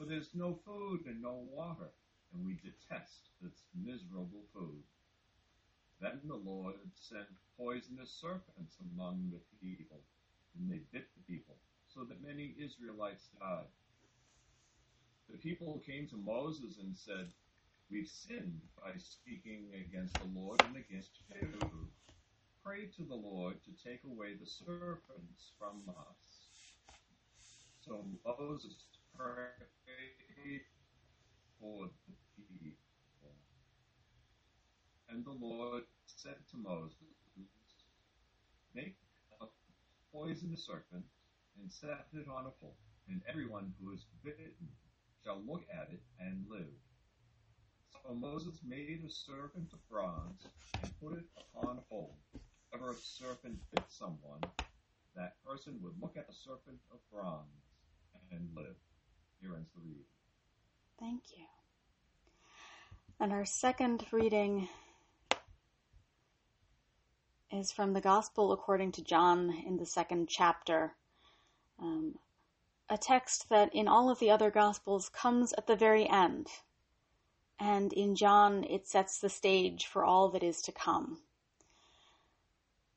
for there's no food and no water, and we detest this miserable food. Then the Lord sent poisonous serpents among the people, and they bit the people, so that many Israelites died. The people came to Moses and said, We've sinned by speaking against the Lord and against you. Pray to the Lord to take away the serpents from us. So Moses for the people. And the Lord said to Moses, Make a poisonous serpent and set it on a pole, and everyone who is bitten shall look at it and live. So Moses made a serpent of bronze and put it upon a pole. Whenever a serpent bit someone, that person would look at the serpent of bronze and live. Here ends the reading. Thank you. And our second reading is from the Gospel according to John in the second chapter. Um, a text that in all of the other Gospels comes at the very end. And in John, it sets the stage for all that is to come.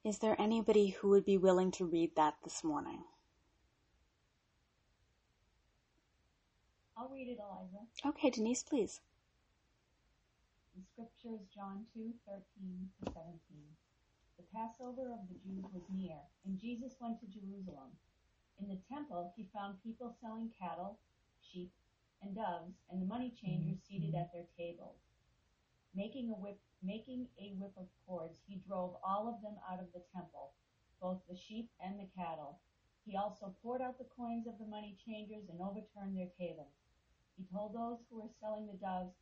Is there anybody who would be willing to read that this morning? I'll read it, Eliza. Okay, Denise, please. The scripture is John 2 13 to 17. The Passover of the Jews was near, and Jesus went to Jerusalem. In the temple, he found people selling cattle, sheep, and doves, and the money changers mm-hmm. seated at their tables. Making a whip, making a whip of cords, he drove all of them out of the temple, both the sheep and the cattle. He also poured out the coins of the money changers and overturned their tables. He told those who were selling the doves,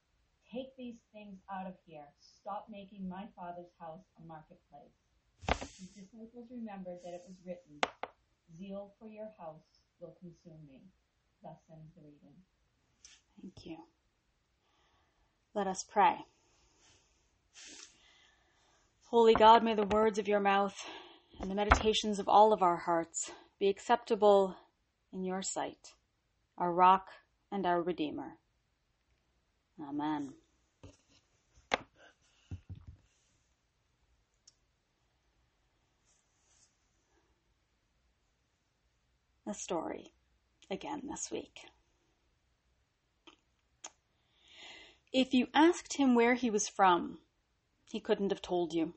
Take these things out of here. Stop making my father's house a marketplace. His disciples remembered that it was written, Zeal for your house will consume me. Thus ends the reading. Thank you. Let us pray. Holy God, may the words of your mouth and the meditations of all of our hearts be acceptable in your sight, our rock and our Redeemer. Amen. A story again this week. If you asked him where he was from, he couldn't have told you.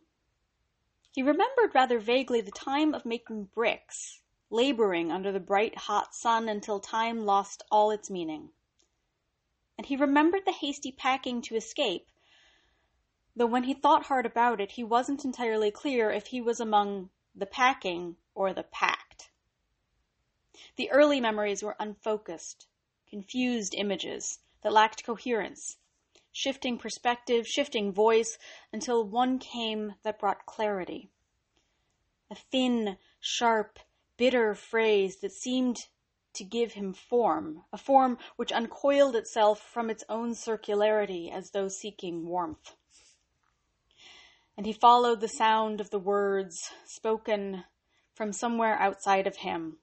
He remembered rather vaguely the time of making bricks, laboring under the bright hot sun until time lost all its meaning. And he remembered the hasty packing to escape, though when he thought hard about it, he wasn't entirely clear if he was among the packing or the packed. The early memories were unfocused, confused images that lacked coherence, shifting perspective, shifting voice, until one came that brought clarity. A thin, sharp, bitter phrase that seemed to give him form, a form which uncoiled itself from its own circularity as though seeking warmth. And he followed the sound of the words spoken from somewhere outside of him.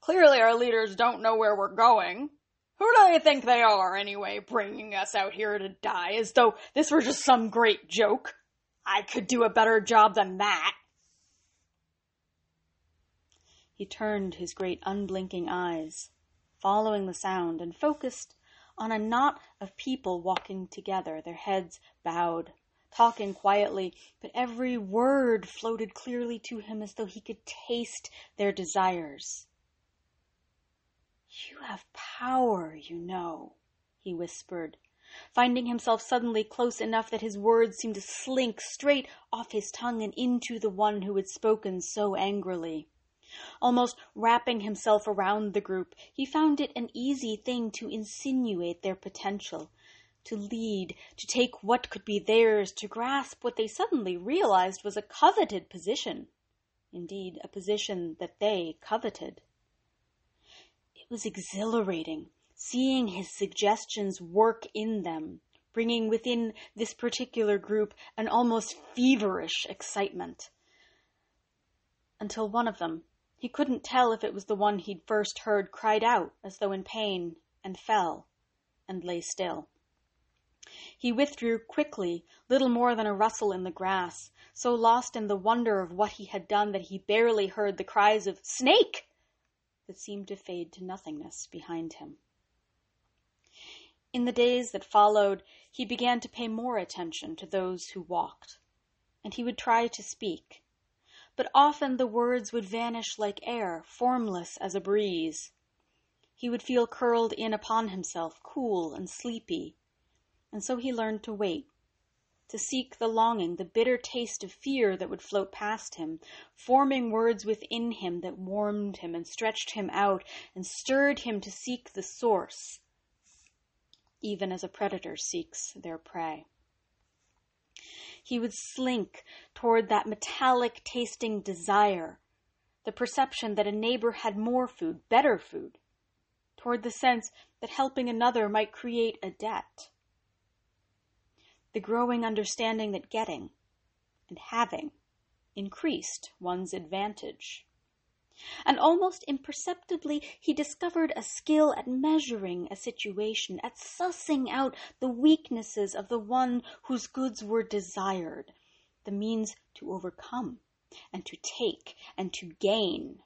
Clearly, our leaders don't know where we're going. Who do they think they are, anyway, bringing us out here to die as though this were just some great joke? I could do a better job than that. He turned his great unblinking eyes, following the sound, and focused on a knot of people walking together, their heads bowed, talking quietly, but every word floated clearly to him as though he could taste their desires. You have power, you know, he whispered, finding himself suddenly close enough that his words seemed to slink straight off his tongue and into the one who had spoken so angrily. Almost wrapping himself around the group, he found it an easy thing to insinuate their potential, to lead, to take what could be theirs, to grasp what they suddenly realized was a coveted position. Indeed, a position that they coveted. It was exhilarating, seeing his suggestions work in them, bringing within this particular group an almost feverish excitement. Until one of them, He couldn't tell if it was the one he'd first heard cried out as though in pain, and fell, and lay still. He withdrew quickly, little more than a rustle in the grass, so lost in the wonder of what he had done that he barely heard the cries of Snake! that seemed to fade to nothingness behind him. In the days that followed, he began to pay more attention to those who walked, and he would try to speak but often the words would vanish like air, formless as a breeze. He would feel curled in upon himself, cool and sleepy. And so he learned to wait, to seek the longing, the bitter taste of fear that would float past him, forming words within him that warmed him and stretched him out and stirred him to seek the source, even as a predator seeks their prey he would slink toward that metallic tasting desire, the perception that a neighbor had more food, better food, toward the sense that helping another might create a debt, the growing understanding that getting and having increased one's advantage and almost imperceptibly he discovered a skill at measuring a situation, at sussing out the weaknesses of the one whose goods were desired, the means to overcome and to take and to gain.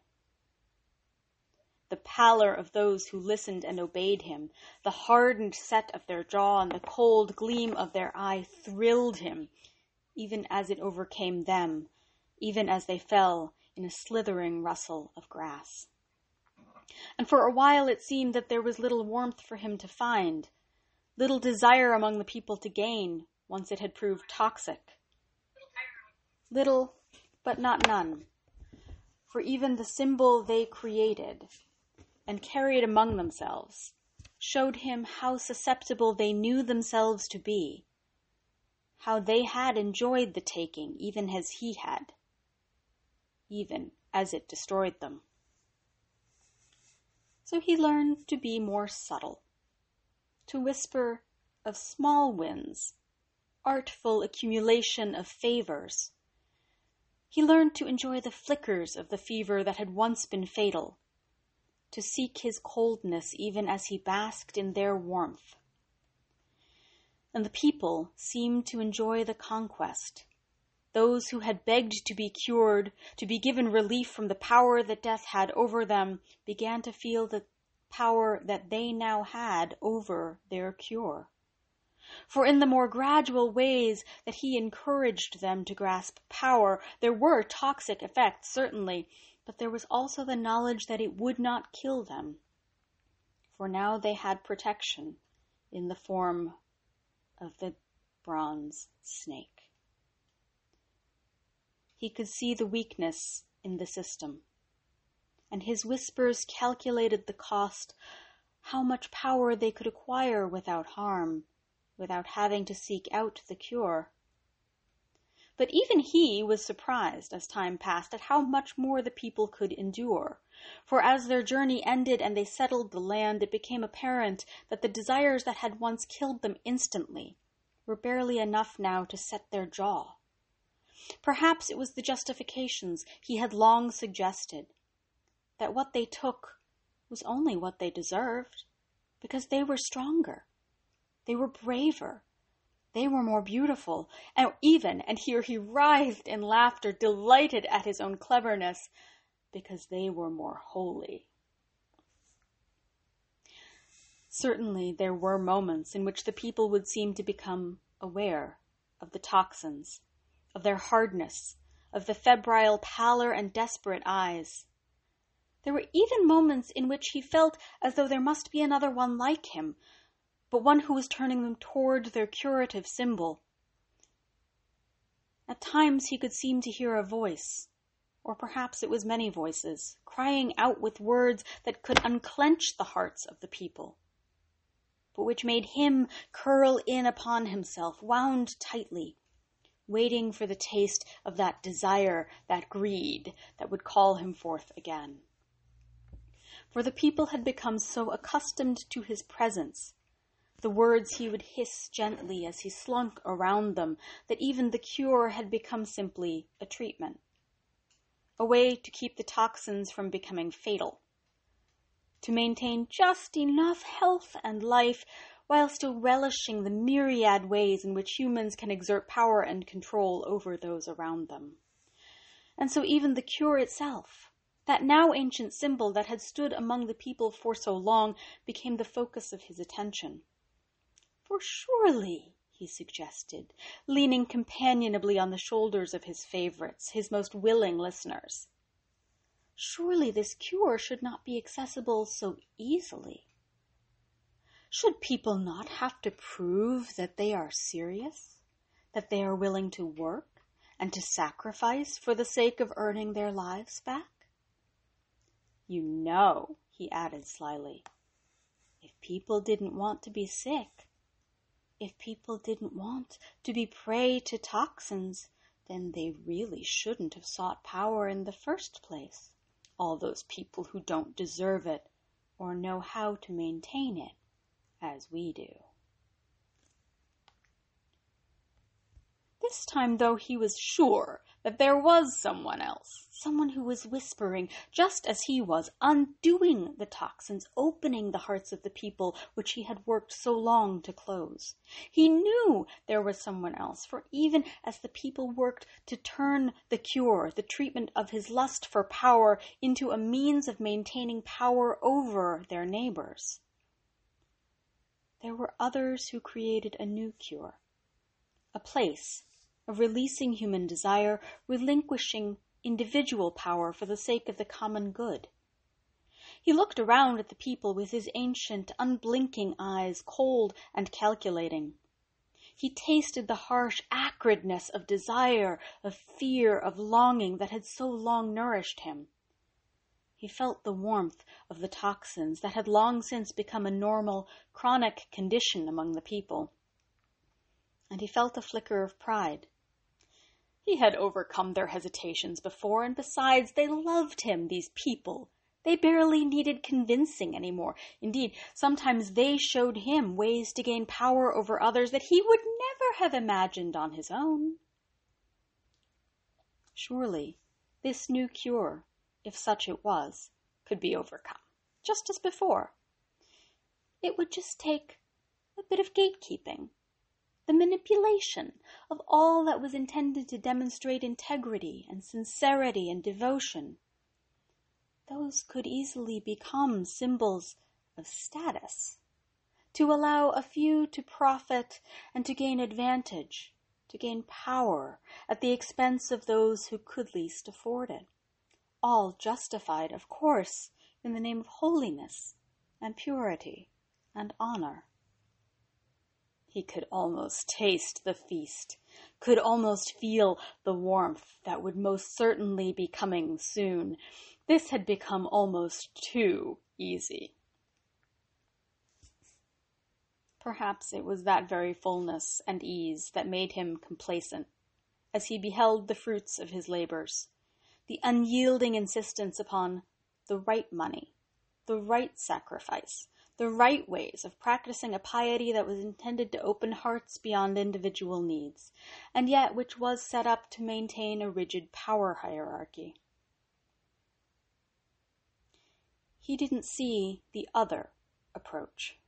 The pallor of those who listened and obeyed him, the hardened set of their jaw and the cold gleam of their eye thrilled him, even as it overcame them, even as they fell in a slithering rustle of grass. And for a while it seemed that there was little warmth for him to find, little desire among the people to gain, once it had proved toxic. Little, but not none. For even the symbol they created and carried among themselves showed him how susceptible they knew themselves to be, how they had enjoyed the taking even as he had even as it destroyed them. So he learned to be more subtle, to whisper of small wins, artful accumulation of favors. He learned to enjoy the flickers of the fever that had once been fatal, to seek his coldness even as he basked in their warmth. And the people seemed to enjoy the conquest those who had begged to be cured, to be given relief from the power that death had over them, began to feel the power that they now had over their cure. For in the more gradual ways that he encouraged them to grasp power, there were toxic effects, certainly, but there was also the knowledge that it would not kill them. For now they had protection in the form of the bronze snake. He could see the weakness in the system. And his whispers calculated the cost, how much power they could acquire without harm, without having to seek out the cure. But even he was surprised as time passed at how much more the people could endure. For as their journey ended and they settled the land, it became apparent that the desires that had once killed them instantly were barely enough now to set their jaw. Perhaps it was the justifications he had long suggested, that what they took was only what they deserved, because they were stronger, they were braver, they were more beautiful, and even, and here he writhed in laughter, delighted at his own cleverness, because they were more holy. Certainly there were moments in which the people would seem to become aware of the toxins of their hardness, of the febrile pallor and desperate eyes. There were even moments in which he felt as though there must be another one like him, but one who was turning them toward their curative symbol. At times he could seem to hear a voice, or perhaps it was many voices, crying out with words that could unclench the hearts of the people, but which made him curl in upon himself, wound tightly, waiting for the taste of that desire, that greed that would call him forth again. For the people had become so accustomed to his presence, the words he would hiss gently as he slunk around them, that even the cure had become simply a treatment. a way to keep the toxins from becoming fatal, to maintain just enough health and life while still relishing the myriad ways in which humans can exert power and control over those around them. And so even the cure itself, that now ancient symbol that had stood among the people for so long, became the focus of his attention. For surely, he suggested, leaning companionably on the shoulders of his favorites, his most willing listeners. Surely this cure should not be accessible so easily. Should people not have to prove that they are serious, that they are willing to work and to sacrifice for the sake of earning their lives back? You know, he added slyly, if people didn't want to be sick, if people didn't want to be prey to toxins, then they really shouldn't have sought power in the first place. All those people who don't deserve it or know how to maintain it as we do. This time, though, he was sure that there was someone else, someone who was whispering, just as he was, undoing the toxins, opening the hearts of the people which he had worked so long to close. He knew there was someone else, for even as the people worked to turn the cure, the treatment of his lust for power, into a means of maintaining power over their neighbors, there were others who created a new cure, a place of releasing human desire, relinquishing individual power for the sake of the common good. He looked around at the people with his ancient, unblinking eyes, cold and calculating. He tasted the harsh acridness of desire, of fear, of longing that had so long nourished him. He felt the warmth of the toxins that had long since become a normal, chronic condition among the people. And he felt a flicker of pride. He had overcome their hesitations before, and besides, they loved him, these people. They barely needed convincing any more. Indeed, sometimes they showed him ways to gain power over others that he would never have imagined on his own. Surely, this new cure, if such it was, could be overcome, just as before. It would just take a bit of gatekeeping the manipulation of all that was intended to demonstrate integrity and sincerity and devotion. Those could easily become symbols of status, to allow a few to profit and to gain advantage, to gain power at the expense of those who could least afford it. All justified, of course, in the name of holiness and purity and honor. He could almost taste the feast, could almost feel the warmth that would most certainly be coming soon. This had become almost too easy. Perhaps it was that very fullness and ease that made him complacent as he beheld the fruits of his labors, the unyielding insistence upon the right money, the right sacrifice, the right ways of practicing a piety that was intended to open hearts beyond individual needs, and yet which was set up to maintain a rigid power hierarchy. He didn't see the other approach.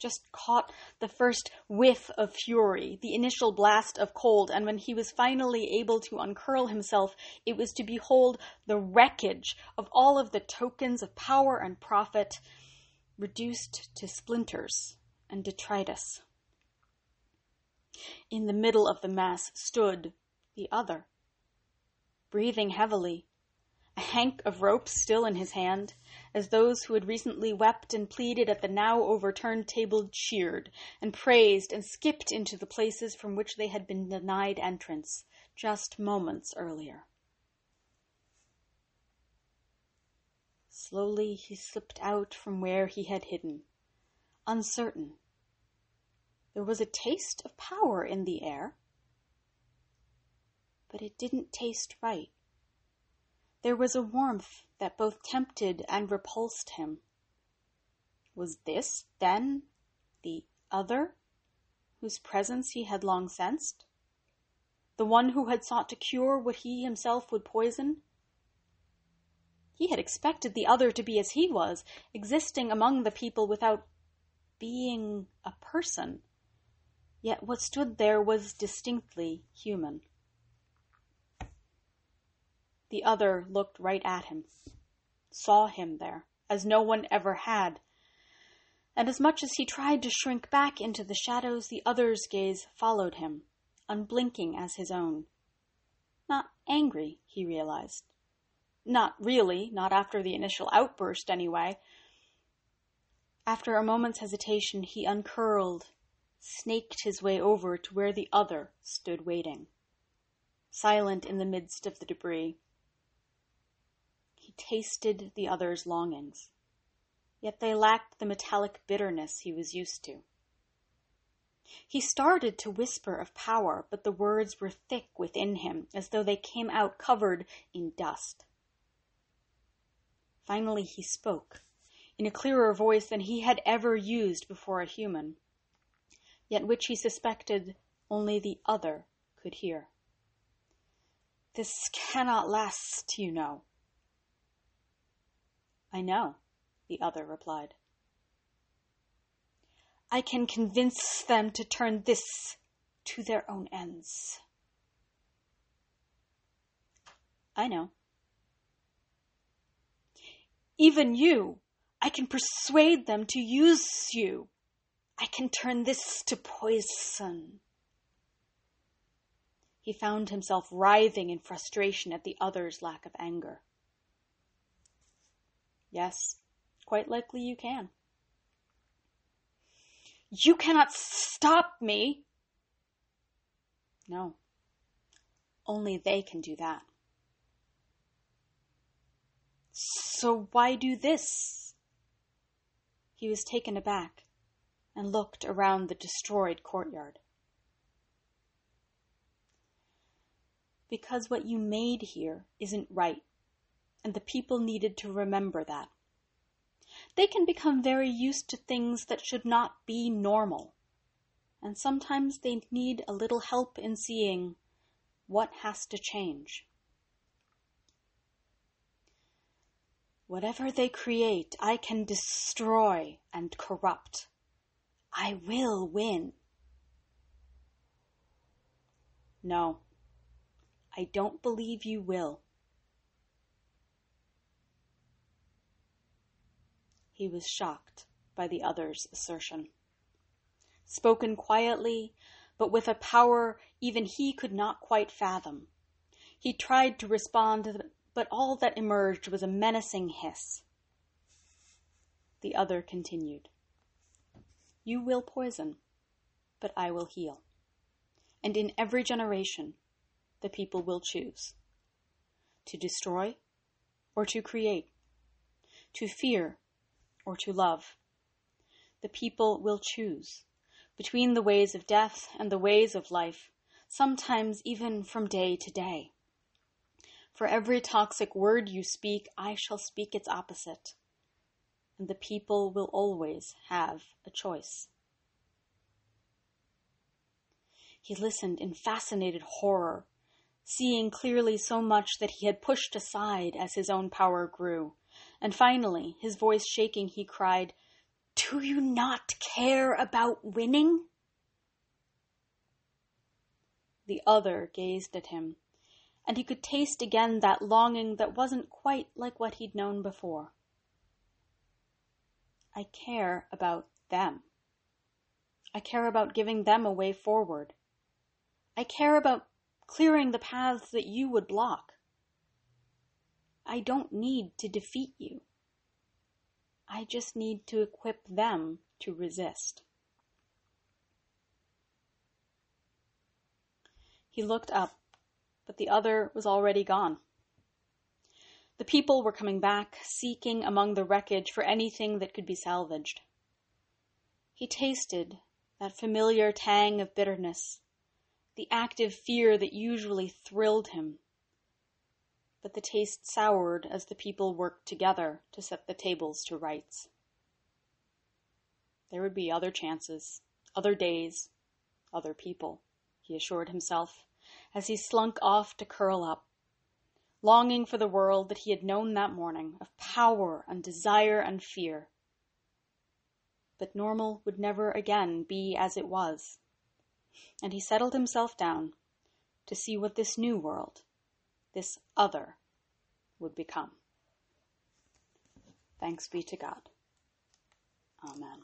Just caught the first whiff of fury, the initial blast of cold, and when he was finally able to uncurl himself, it was to behold the wreckage of all of the tokens of power and profit reduced to splinters and detritus. In the middle of the mass stood the other, breathing heavily, a hank of rope still in his hand, as those who had recently wept and pleaded at the now overturned table cheered and praised and skipped into the places from which they had been denied entrance just moments earlier. Slowly he slipped out from where he had hidden, uncertain. There was a taste of power in the air, but it didn't taste right. There was a warmth that both tempted and repulsed him. Was this, then, the other whose presence he had long sensed? The one who had sought to cure what he himself would poison? He had expected the other to be as he was, existing among the people without being a person. Yet what stood there was distinctly human. The other looked right at him, saw him there, as no one ever had. And as much as he tried to shrink back into the shadows, the other's gaze followed him, unblinking as his own. Not angry, he realized. Not really, not after the initial outburst, anyway. After a moment's hesitation, he uncurled, snaked his way over to where the other stood waiting, silent in the midst of the debris. Tasted the other's longings, yet they lacked the metallic bitterness he was used to. He started to whisper of power, but the words were thick within him, as though they came out covered in dust. Finally, he spoke, in a clearer voice than he had ever used before a human, yet which he suspected only the other could hear. This cannot last, you know. I know, the other replied. I can convince them to turn this to their own ends. I know. Even you, I can persuade them to use you. I can turn this to poison. He found himself writhing in frustration at the other's lack of anger. Yes, quite likely you can. You cannot stop me! No. Only they can do that. So why do this? He was taken aback and looked around the destroyed courtyard. Because what you made here isn't right and the people needed to remember that. They can become very used to things that should not be normal, and sometimes they need a little help in seeing what has to change. Whatever they create, I can destroy and corrupt. I will win. No, I don't believe you will. He was shocked by the other's assertion. Spoken quietly, but with a power even he could not quite fathom. He tried to respond, but all that emerged was a menacing hiss. The other continued. You will poison, but I will heal. And in every generation, the people will choose to destroy or to create, to fear or to love. The people will choose between the ways of death and the ways of life, sometimes even from day to day. For every toxic word you speak, I shall speak its opposite. And the people will always have a choice. He listened in fascinated horror, seeing clearly so much that he had pushed aside as his own power grew. And finally, his voice shaking, he cried, Do you not care about winning? The other gazed at him, and he could taste again that longing that wasn't quite like what he'd known before. I care about them. I care about giving them a way forward. I care about clearing the paths that you would block. I don't need to defeat you. I just need to equip them to resist. He looked up, but the other was already gone. The people were coming back, seeking among the wreckage for anything that could be salvaged. He tasted that familiar tang of bitterness, the active fear that usually thrilled him but the taste soured as the people worked together to set the tables to rights. There would be other chances, other days, other people, he assured himself, as he slunk off to curl up, longing for the world that he had known that morning of power and desire and fear. But normal would never again be as it was, and he settled himself down to see what this new world, this other, would become. Thanks be to God. Amen.